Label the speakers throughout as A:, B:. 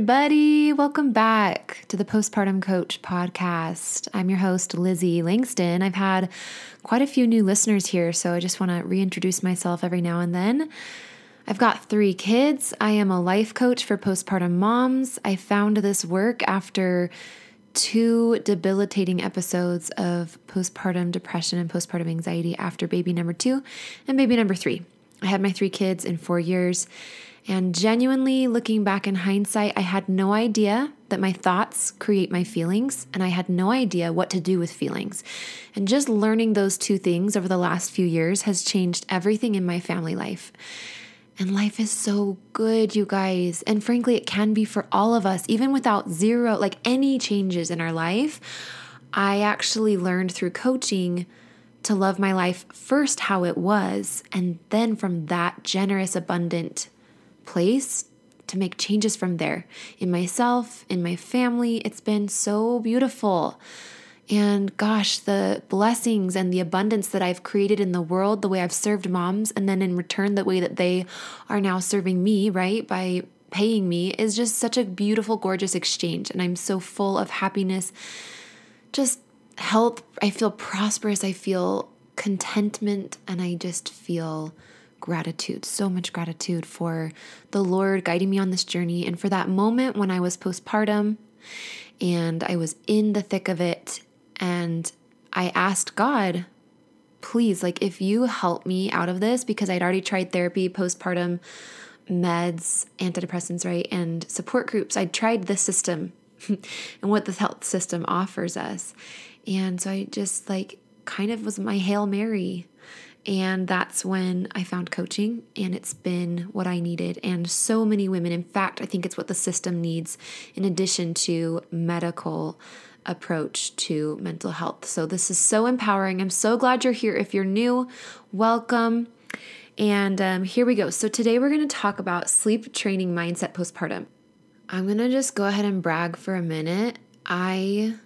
A: Everybody. Welcome back to the Postpartum Coach podcast. I'm your host, Lizzie Langston. I've had quite a few new listeners here, so I just want to reintroduce myself every now and then. I've got three kids. I am a life coach for postpartum moms. I found this work after two debilitating episodes of postpartum depression and postpartum anxiety after baby number two and baby number three. I had my three kids in four years and genuinely looking back in hindsight, I had no idea that my thoughts create my feelings, and I had no idea what to do with feelings. And just learning those two things over the last few years has changed everything in my family life. And life is so good, you guys. And frankly, it can be for all of us, even without zero, like any changes in our life. I actually learned through coaching to love my life first how it was, and then from that generous, abundant place to make changes from there in myself, in my family. It's been so beautiful. And gosh, the blessings and the abundance that I've created in the world, the way I've served moms, and then in return, the way that they are now serving me, right, by paying me, is just such a beautiful, gorgeous exchange. And I'm so full of happiness, just health. I feel prosperous. I feel contentment, and I just feel gratitude, so much gratitude for the Lord guiding me on this journey and for that moment when I was postpartum and I was in the thick of it. And I asked God, please, like, if you help me out of this, because I'd already tried therapy, postpartum meds, antidepressants, right? And support groups. I'd tried the system and what the health system offers us. And so I just like kind of was my Hail Mary and that's when I found coaching, and it's been what I needed. And so many women, in fact, I think it's what the system needs in addition to medical approach to mental health. So, this is so empowering. I'm so glad you're here. If you're new, welcome. And um, here we go. So, today we're going to talk about sleep training mindset postpartum. I'm going to just go ahead and brag for a minute. I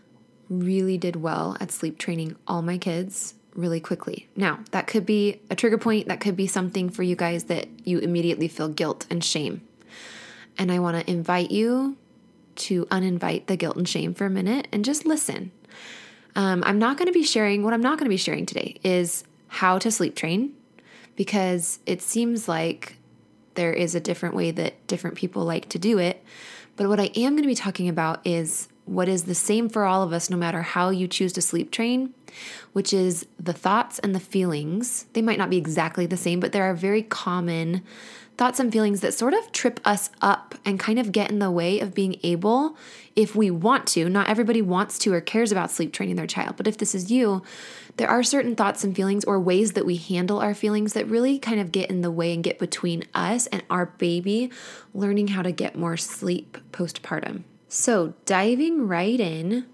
A: really did well at sleep training all my kids really quickly. Now, that could be a trigger point, that could be something for you guys that you immediately feel guilt and shame. And I want to invite you to uninvite the guilt and shame for a minute and just listen. Um, I'm not going to be sharing, what I'm not going to be sharing today is how to sleep train because it seems like there is a different way that different people like to do it. But what I am going to be talking about is what is the same for all of us, no matter how you choose to sleep train, which is the thoughts and the feelings. They might not be exactly the same, but there are very common thoughts and feelings that sort of trip us up and kind of get in the way of being able, if we want to, not everybody wants to or cares about sleep training their child, but if this is you, there are certain thoughts and feelings or ways that we handle our feelings that really kind of get in the way and get between us and our baby learning how to get more sleep postpartum. So, diving right in,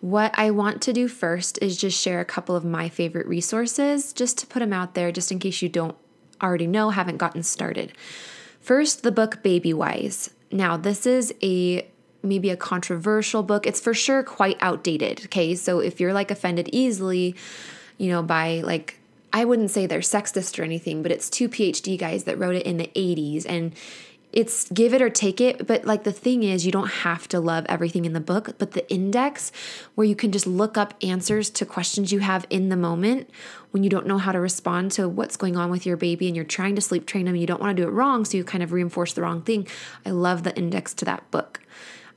A: what I want to do first is just share a couple of my favorite resources just to put them out there, just in case you don't already know, haven't gotten started. First, the book Baby Wise. Now, this is a maybe a controversial book. It's for sure quite outdated. Okay. So if you're like offended easily, you know, by like, I wouldn't say they're sexist or anything, but it's two PhD guys that wrote it in the 80s. And it's give it or take it. But like the thing is, you don't have to love everything in the book, but the index where you can just look up answers to questions you have in the moment when you don't know how to respond to what's going on with your baby and you're trying to sleep train them, you don't want to do it wrong, so you kind of reinforce the wrong thing. I love the index to that book.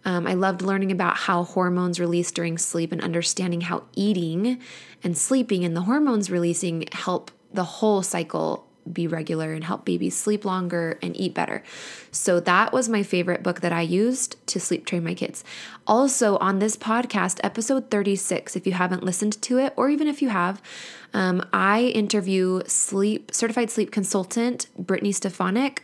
A: Um, I loved learning about how hormones release during sleep and understanding how eating and sleeping and the hormones releasing help the whole cycle be regular and help babies sleep longer and eat better. So that was my favorite book that I used to sleep train my kids. Also, on this podcast, episode 36, if you haven't listened to it, or even if you have, um, I interview sleep certified sleep consultant Brittany Stefanik.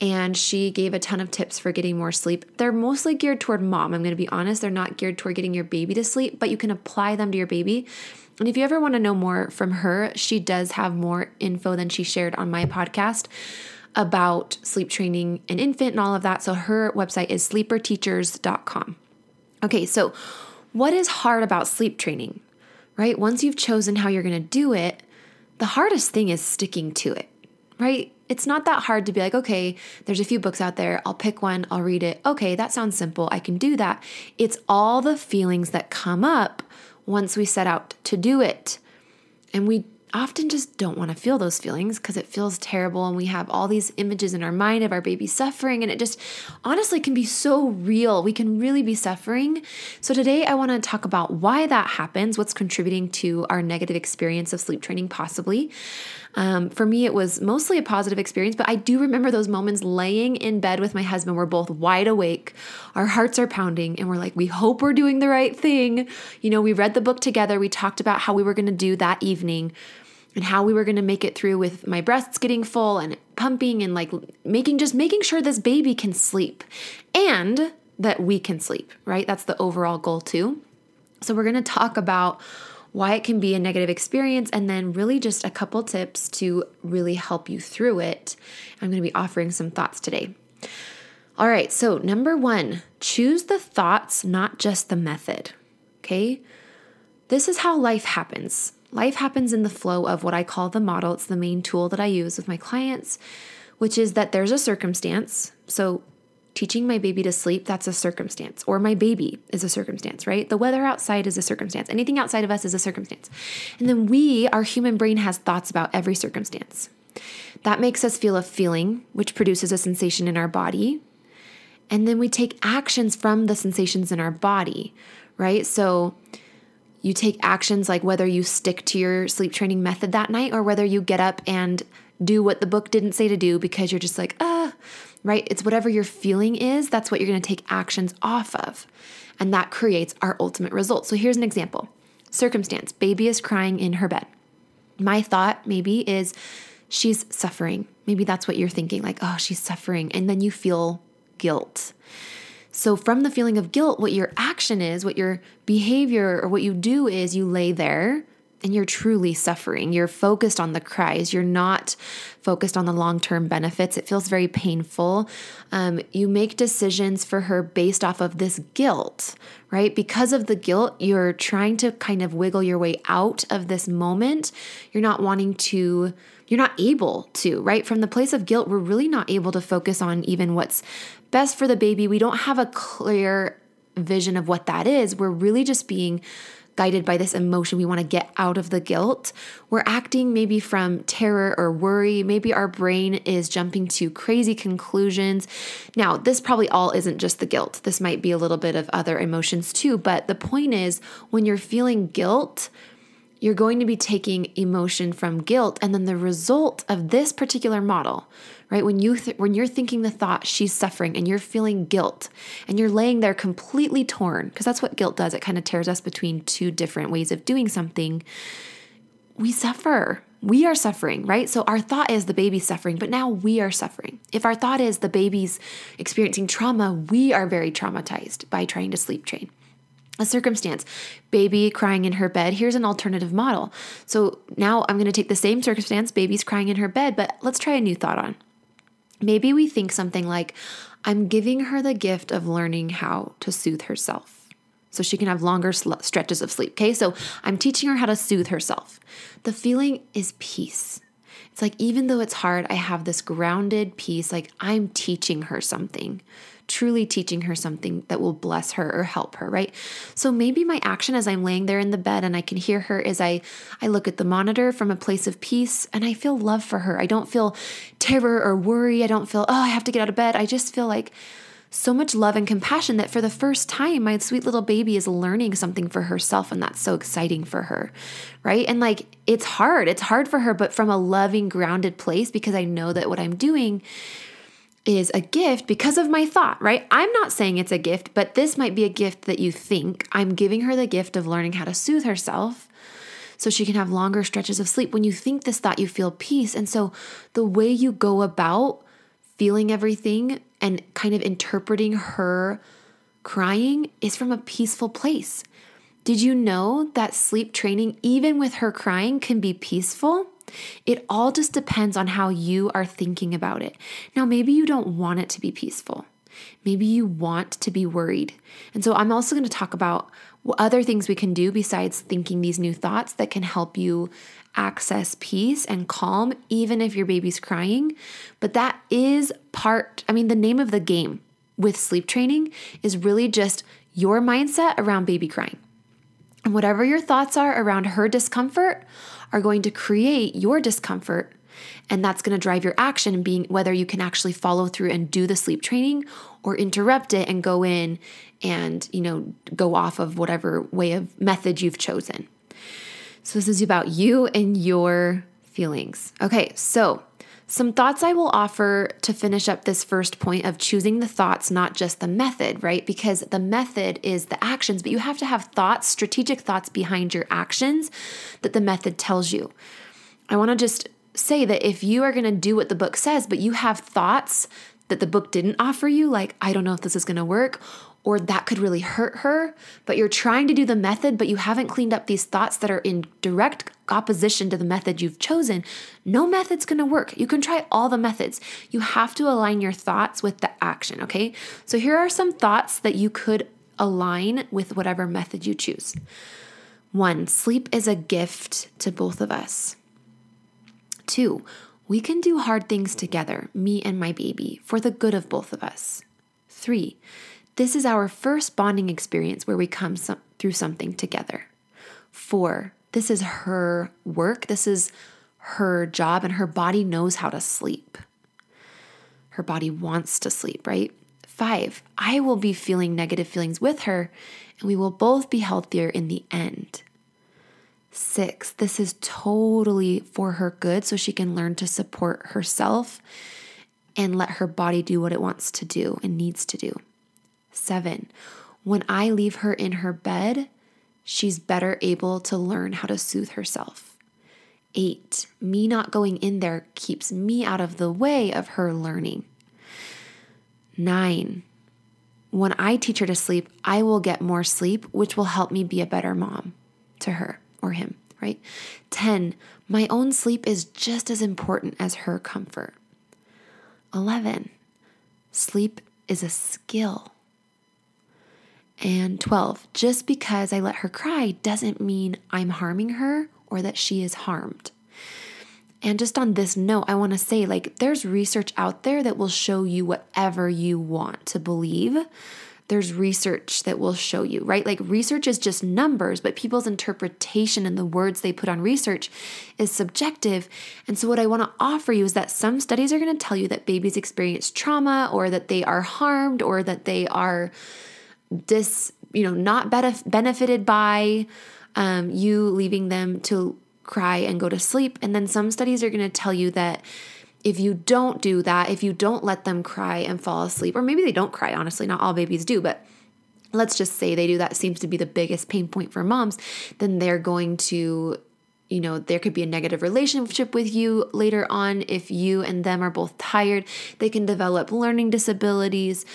A: and she gave a ton of tips for getting more sleep. They're mostly geared toward mom. I'm going to be honest, they're not geared toward getting your baby to sleep, but you can apply them to your baby. And if you ever want to know more from her, she does have more info than she shared on my podcast about sleep training an infant and all of that. So her website is sleeperteachers.com. Okay, so what is hard about sleep training? Right? Once you've chosen how you're going to do it, the hardest thing is sticking to it, right? It's not that hard to be like, okay, there's a few books out there. I'll pick one, I'll read it. Okay, that sounds simple. I can do that. It's all the feelings that come up once we set out to do it. And we often just don't want to feel those feelings because it feels terrible and we have all these images in our mind of our baby suffering and it just honestly can be so real. We can really be suffering. So today I want to talk about why that happens, what's contributing to our negative experience of sleep training possibly. Um, for me, it was mostly a positive experience, but I do remember those moments laying in bed with my husband. We're both wide awake, our hearts are pounding, and we're like, we hope we're doing the right thing. You know, we read the book together, we talked about how we were going to do that evening and how we were going to make it through with my breasts getting full and pumping and like making just making sure this baby can sleep and that we can sleep, right? That's the overall goal too. So we're going to talk about why it can be a negative experience and then really just a couple tips to really help you through it. I'm going to be offering some thoughts today. All right, so number 1, choose the thoughts, not just the method. Okay? This is how life happens. Life happens in the flow of what I call the model. It's the main tool that I use with my clients, which is that there's a circumstance. So, teaching my baby to sleep, that's a circumstance, or my baby is a circumstance, right? The weather outside is a circumstance. Anything outside of us is a circumstance. And then we, our human brain, has thoughts about every circumstance. That makes us feel a feeling, which produces a sensation in our body. And then we take actions from the sensations in our body, right? So, you take actions like whether you stick to your sleep training method that night or whether you get up and do what the book didn't say to do because you're just like, ah, right? It's whatever your feeling is, that's what you're going to take actions off of. And that creates our ultimate result. So here's an example circumstance baby is crying in her bed. My thought maybe is she's suffering. Maybe that's what you're thinking, like, oh, she's suffering. And then you feel guilt. So, from the feeling of guilt, what your action is, what your behavior or what you do is you lay there and you're truly suffering. You're focused on the cries. You're not focused on the long term benefits. It feels very painful. Um, you make decisions for her based off of this guilt, right? Because of the guilt, you're trying to kind of wiggle your way out of this moment. You're not wanting to you're not able to, right? From the place of guilt, we're really not able to focus on even what's best for the baby. We don't have a clear vision of what that is. We're really just being guided by this emotion. We want to get out of the guilt. We're acting maybe from terror or worry. Maybe our brain is jumping to crazy conclusions. Now, this probably all isn't just the guilt. This might be a little bit of other emotions too. But the point is, when you're feeling guilt, you're going to be taking emotion from guilt and then the result of this particular model right? When you th- when you're thinking the thought she's suffering and you're feeling guilt and you're laying there completely torn because that's what guilt does. It kind of tears us between two different ways of doing something. We suffer. We are suffering, right? So our thought is the baby's suffering, but now we are suffering. If our thought is the baby's experiencing trauma, we are very traumatized by trying to sleep train. A circumstance baby crying in her bed. Here's an alternative model. So now i'm going to take the same circumstance baby's crying in her bed but let's try a new thought on maybe we think something like i'm giving her the gift of learning how to soothe herself so she can have longer sl- stretches of sleep okay? So i'm teaching her how to soothe herself. The feeling is peace. It's like even though it's hard i have this grounded peace like i'm teaching her something truly teaching her something that will bless her or help her, right? So maybe my action as I'm laying there in the bed and I can hear her is I I look at the monitor from a place of peace and I feel love for her. I don't feel terror or worry. I don't feel, oh, I have to get out of bed. I just feel like so much love and compassion that for the first time, my sweet little baby is learning something for herself. And that's so exciting for her. Right. And like, it's hard. It's hard for her, but from a loving, grounded place because I know that what I'm doing is a gift because of my thought, right? I'm not saying it's a gift, but this might be a gift that you think. I'm giving her the gift of learning how to soothe herself so she can have longer stretches of sleep. When you think this thought, you feel peace. And so the way you go about feeling everything and kind of interpreting her crying is from a peaceful place. Did you know that sleep training, even with her crying, can be peaceful? It all just depends on how you are thinking about it. Now, maybe you don't want it to be peaceful. Maybe you want to be worried. And so, I'm also going to talk about other things we can do besides thinking these new thoughts that can help you access peace and calm, even if your baby's crying. But that is part, I mean, the name of the game with sleep training is really just your mindset around baby crying. Whatever your thoughts are around her discomfort are going to create your discomfort. And that's going to drive your action being whether you can actually follow through and do the sleep training or interrupt it and go in and, you know, go off of whatever way of method you've chosen. So this is about you and your feelings. Okay, so some thoughts I will offer to finish up this first point of choosing the thoughts, not just the method, right? Because the method is the actions, but you have to have thoughts, strategic thoughts behind your actions that the method tells you. I want to just say that if you are going to do what the book says, but you have thoughts that the book didn't offer you, like, I don't know if this is going to work, or that could really hurt her, but you're trying to do the method, but you haven't cleaned up these thoughts that are in direct opposition to the method you've chosen, no method's gonna work. You can try all the methods. You have to align your thoughts with the action, okay? So here are some thoughts that you could align with whatever method you choose. One, sleep is a gift to both of us. Two, we can do hard things together, me and my baby, for the good of both of us. Three, this is our first bonding experience where we come some, through something together. Four, this is her work. This is her job, and her body knows how to sleep. Her body wants to sleep, right? Five, I will be feeling negative feelings with her, and we will both be healthier in the end. Six, this is totally for her good so she can learn to support herself and let her body do what it wants to do and needs to do. Seven, when I leave her in her bed, she's better able to learn how to soothe herself. Eight, me not going in there keeps me out of the way of her learning. Nine, when I teach her to sleep, I will get more sleep, which will help me be a better mom to her or him, right? 10, my own sleep is just as important as her comfort. 11, sleep is a skill. And 12, just because I let her cry doesn't mean I'm harming her or that she is harmed. And just on this note, I want to say like there's research out there that will show you whatever you want to believe. There's research that will show you, right? Like research is just numbers, but people's interpretation and the words they put on research is subjective. And so, what I want to offer you is that some studies are going to tell you that babies experience trauma or that they are harmed or that they are dis you know not benef- benefited by um, you leaving them to cry and go to sleep and then some studies are going to tell you that if you don't do that if you don't let them cry and fall asleep or maybe they don't cry honestly not all babies do but let's just say they do that seems to be the biggest pain point for moms then they're going to you know, there could be a negative relationship with you later on if you and them are both tired. They can develop learning disabilities.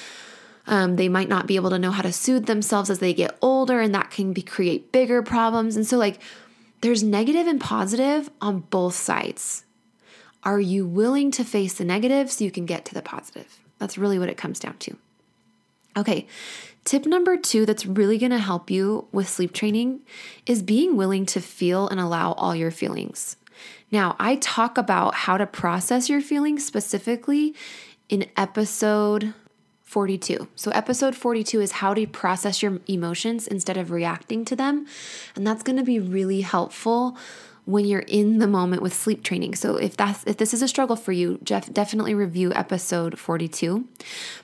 A: Um, they might not be able to know how to soothe themselves as they get older, and that can be, create bigger problems. And so, like, there's negative and positive on both sides. Are you willing to face the negative so you can get to the positive? That's really what it comes down to. Okay, tip number two that's really gonna help you with sleep training is being willing to feel and allow all your feelings. Now, I talk about how to process your feelings specifically in episode 42. So, episode 42 is how to process your emotions instead of reacting to them. And that's going to be really helpful when you're in the moment with sleep training. So if that's if this is a struggle for you, Jeff, definitely review episode 42.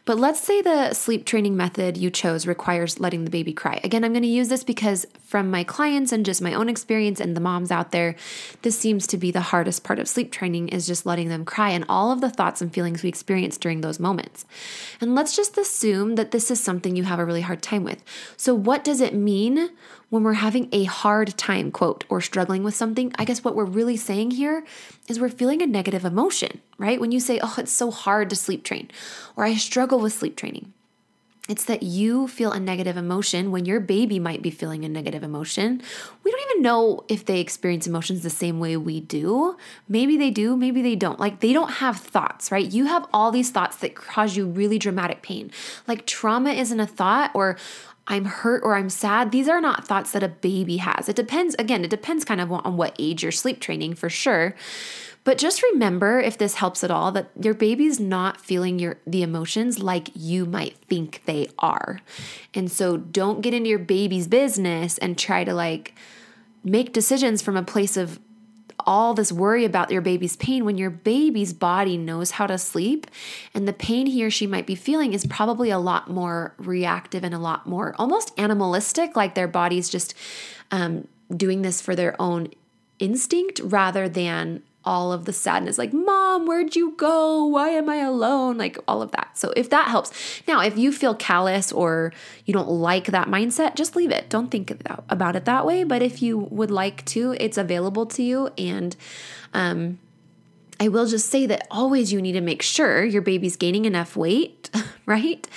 A: But let's say the sleep training method you chose requires letting the baby cry. Again, I'm going to use this because from my clients and just my own experience and the moms out there, this seems to be the hardest part of sleep training is just letting them cry and all of the thoughts and feelings we experience during those moments. And let's just assume that this is something you have a really hard time with. So what does it mean when we're having a hard time, quote, or struggling with something, I guess what we're really saying here is we're feeling a negative emotion, right? When you say, oh, it's so hard to sleep train, or I struggle with sleep training. It's that you feel a negative emotion when your baby might be feeling a negative emotion. We don't even know if they experience emotions the same way we do. Maybe they do, maybe they don't. Like they don't have thoughts, right? You have all these thoughts that cause you really dramatic pain. Like trauma isn't a thought or I'm hurt or I'm sad. These are not thoughts that a baby has. It depends, again, it depends kind of on what age you're sleep training for sure. But just remember, if this helps at all, that your baby's not feeling your the emotions like you might think they are. And so don't get into your baby's business and try to like make decisions from a place of all this worry about your baby's pain when your baby's body knows how to sleep and the pain he or she might be feeling is probably a lot more reactive and a lot more almost animalistic like their body's just um, doing this for their own instinct rather than all of the sadness like mom where'd you go? Why am i alone? Like all of that. So if that helps. Now if you feel callous or you don't like that mindset just leave it. Don't think about it that way. But if you would like to it's available to you. And um I will just say that always you need to make sure your baby's gaining enough weight, right?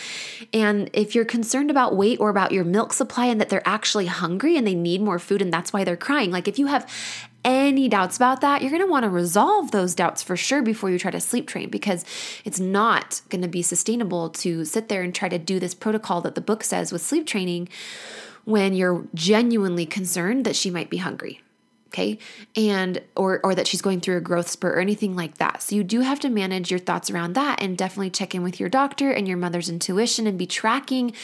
A: And if you're concerned about weight or about your milk supply and that they're actually hungry and they need more food and that's why they're crying, like if you have any doubts about that, you're going to want to resolve those doubts for sure before you try to sleep train because it's not going to be sustainable to sit there and try to do this protocol that the book says with sleep training when you're genuinely concerned that she might be hungry okay? And or or that she's going through a growth spurt or anything like that. So you do have to manage your thoughts around that and definitely check in with your doctor and your mother's intuition and be tracking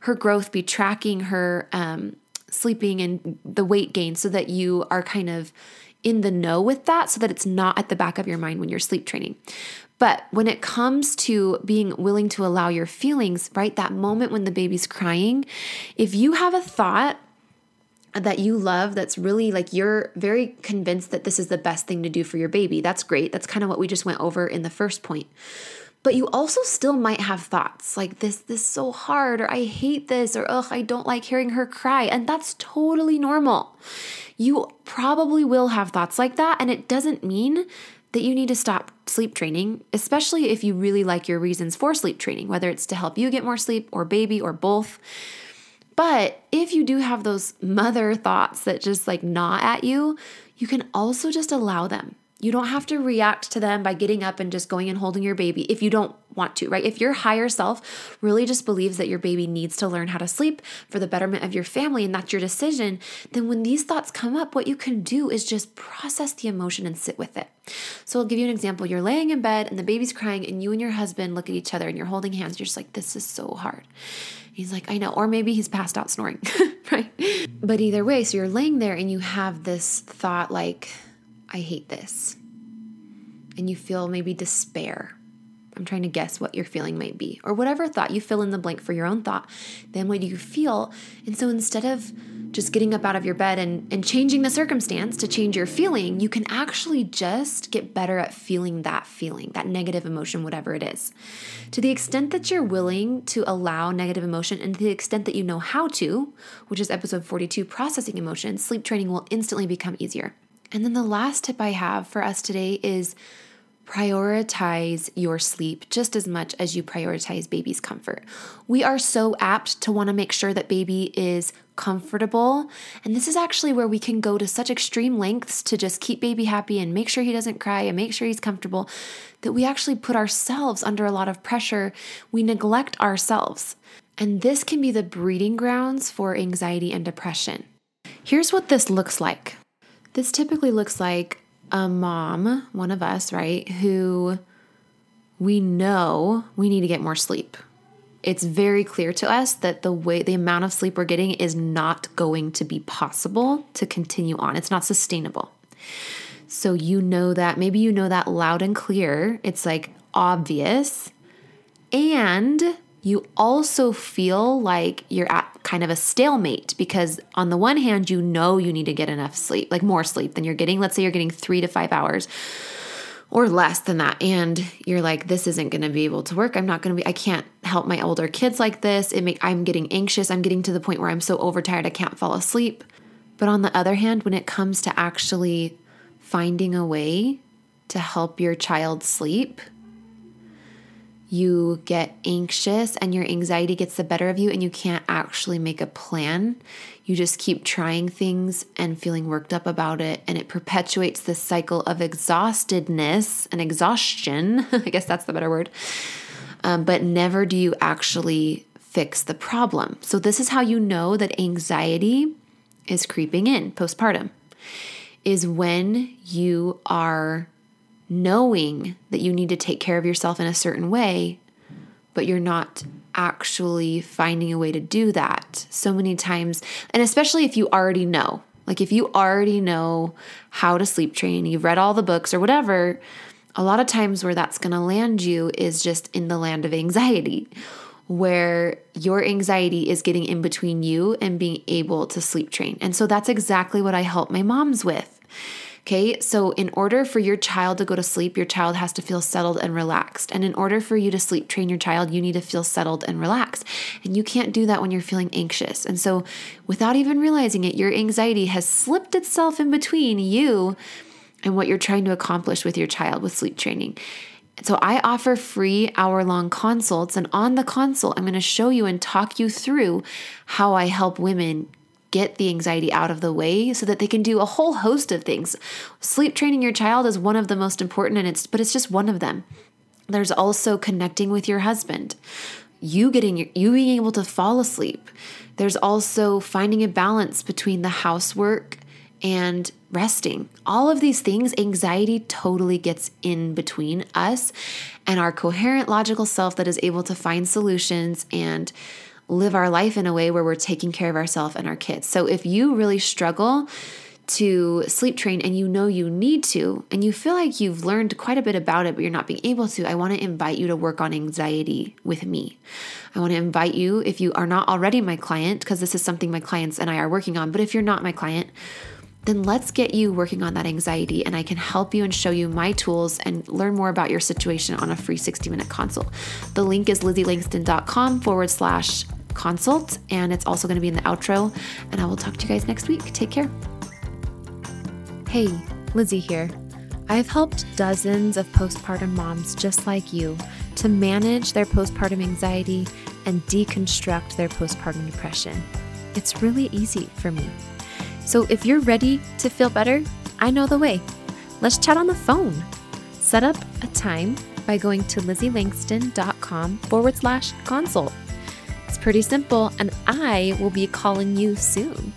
A: her growth be tracking her um, sleeping and the weight gain so that you are kind of in the know with that so that it's not at the back of your mind when you're sleep training. But when it comes to being willing to allow your feelings, right, that moment when the baby's crying, if you have a thought that you love that's really like you're very convinced that this is the best thing to do for your baby, that's great. That's kind of what we just went over in the first point but you also still might have thoughts like this this is so hard or i hate this or ugh i don't like hearing her cry and that's totally normal. You probably will have thoughts like that and it doesn't mean that you need to stop sleep training especially if you really like your reasons for sleep training whether it's to help you get more sleep or baby or both. But if you do have those mother thoughts that just like gnaw at you you can also just allow them you don't have to react to them by getting up and just going and holding your baby if you don't want to, right? If your higher self really just believes that your baby needs to learn how to sleep for the betterment of your family and that's your decision, then when these thoughts come up, what you can do is just process the emotion and sit with it. So I'll give you an example. You're laying in bed and the baby's crying, and you and your husband look at each other and you're holding hands. You're just like, this is so hard. He's like, I know. Or maybe he's passed out snoring, right? But either way, so you're laying there and you have this thought like, I hate this. And you feel maybe despair. I'm trying to guess what your feeling might be, or whatever thought you fill in the blank for your own thought. Then what do you feel? And so instead of just getting up out of your bed and, and changing the circumstance to change your feeling, you can actually just get better at feeling that feeling, that negative emotion, whatever it is. To the extent that you're willing to allow negative emotion and to the extent that you know how to, which is episode 42, processing emotion, sleep training will instantly become easier. And then the last tip I have for us today is prioritize your sleep just as much as you prioritize baby's comfort. We are so apt to want to make sure that baby is comfortable. And this is actually where we can go to such extreme lengths to just keep baby happy and make sure he doesn't cry and make sure he's comfortable that we actually put ourselves under a lot of pressure. We neglect ourselves. And this can be the breeding grounds for anxiety and depression. Here's what this looks like this typically looks like a mom, one of us, right, who we know we need to get more sleep. It's very clear to us that the way the amount of sleep we're getting is not going to be possible to continue on. It's not sustainable. So you know that, maybe you know that loud and clear. It's like obvious. And you also feel like you're at kind of a stalemate because, on the one hand, you know you need to get enough sleep, like more sleep than you're getting. Let's say you're getting three to five hours or less than that. And you're like, this isn't going to be able to work. I'm not going to be, I can't help my older kids like this. It make, I'm getting anxious. I'm getting to the point where I'm so overtired I can't fall asleep. But on the other hand, when it comes to actually finding a way to help your child sleep, you get anxious and your anxiety gets the better of you and you can't actually make a plan. You just keep trying things and feeling worked up about it, and it perpetuates this cycle of exhaustedness and exhaustion. I guess that's the better word. Um, but never do you actually fix the problem. So, this is how you know that anxiety is creeping in postpartum is when you are knowing that you need to take care of yourself in a certain way, but you're not actually finding a way to do that. So many times, and especially if you already know, like if you already know how to sleep train, you've read all the books or whatever, a lot of times where that's going to land you is just in the land of anxiety, where your anxiety is getting in between you and being able to sleep train. And so that's exactly what I help my moms with Okay, so in order for your child to go to sleep, your child has to feel settled and relaxed. And in order for you to sleep train your child, you need to feel settled and relaxed. And you can't do that when you're feeling anxious. And so, without even realizing it, your anxiety has slipped itself in between you and what you're trying to accomplish with your child with sleep training. So, I offer free hour long consults, and on the consult, I'm going to show you and talk you through how I help women get the anxiety out of the way so that they can do a whole host of things. Sleep training your child is one of the most important and it's but it's just one of them. There's also connecting with your husband. You getting you being able to fall asleep. There's also finding a balance between the housework and resting. All of these things, anxiety totally gets in between us and our coherent, logical self that is able to find solutions and live our life in a way where we're taking care of ourselves and our kids. So if you really struggle to sleep train and you know you need to, and you feel like you've learned quite a bit about it, but you're not being able to, I want to invite you to work on anxiety with me. I want to invite you, if you are not already my client, because this is something my clients and I are working on, but if you're not my client, then let's get you working on that anxiety and I can help you and show you my tools and learn more about your situation on a free 60 minute consult. The link is lizzieLangston.com forward slash consult, and it's also going to be in the outro. And I will talk to you guys next week. Take care. Hey, Lizzie here. I've helped dozens of postpartum moms just like you to manage their postpartum anxiety and deconstruct their postpartum depression. It's really easy for me. So if you're ready to feel better, I know the way. Let's chat on the phone. Set up a time by going to lizzieLangston.com forward slash consult It's pretty simple, and I will be calling you soon.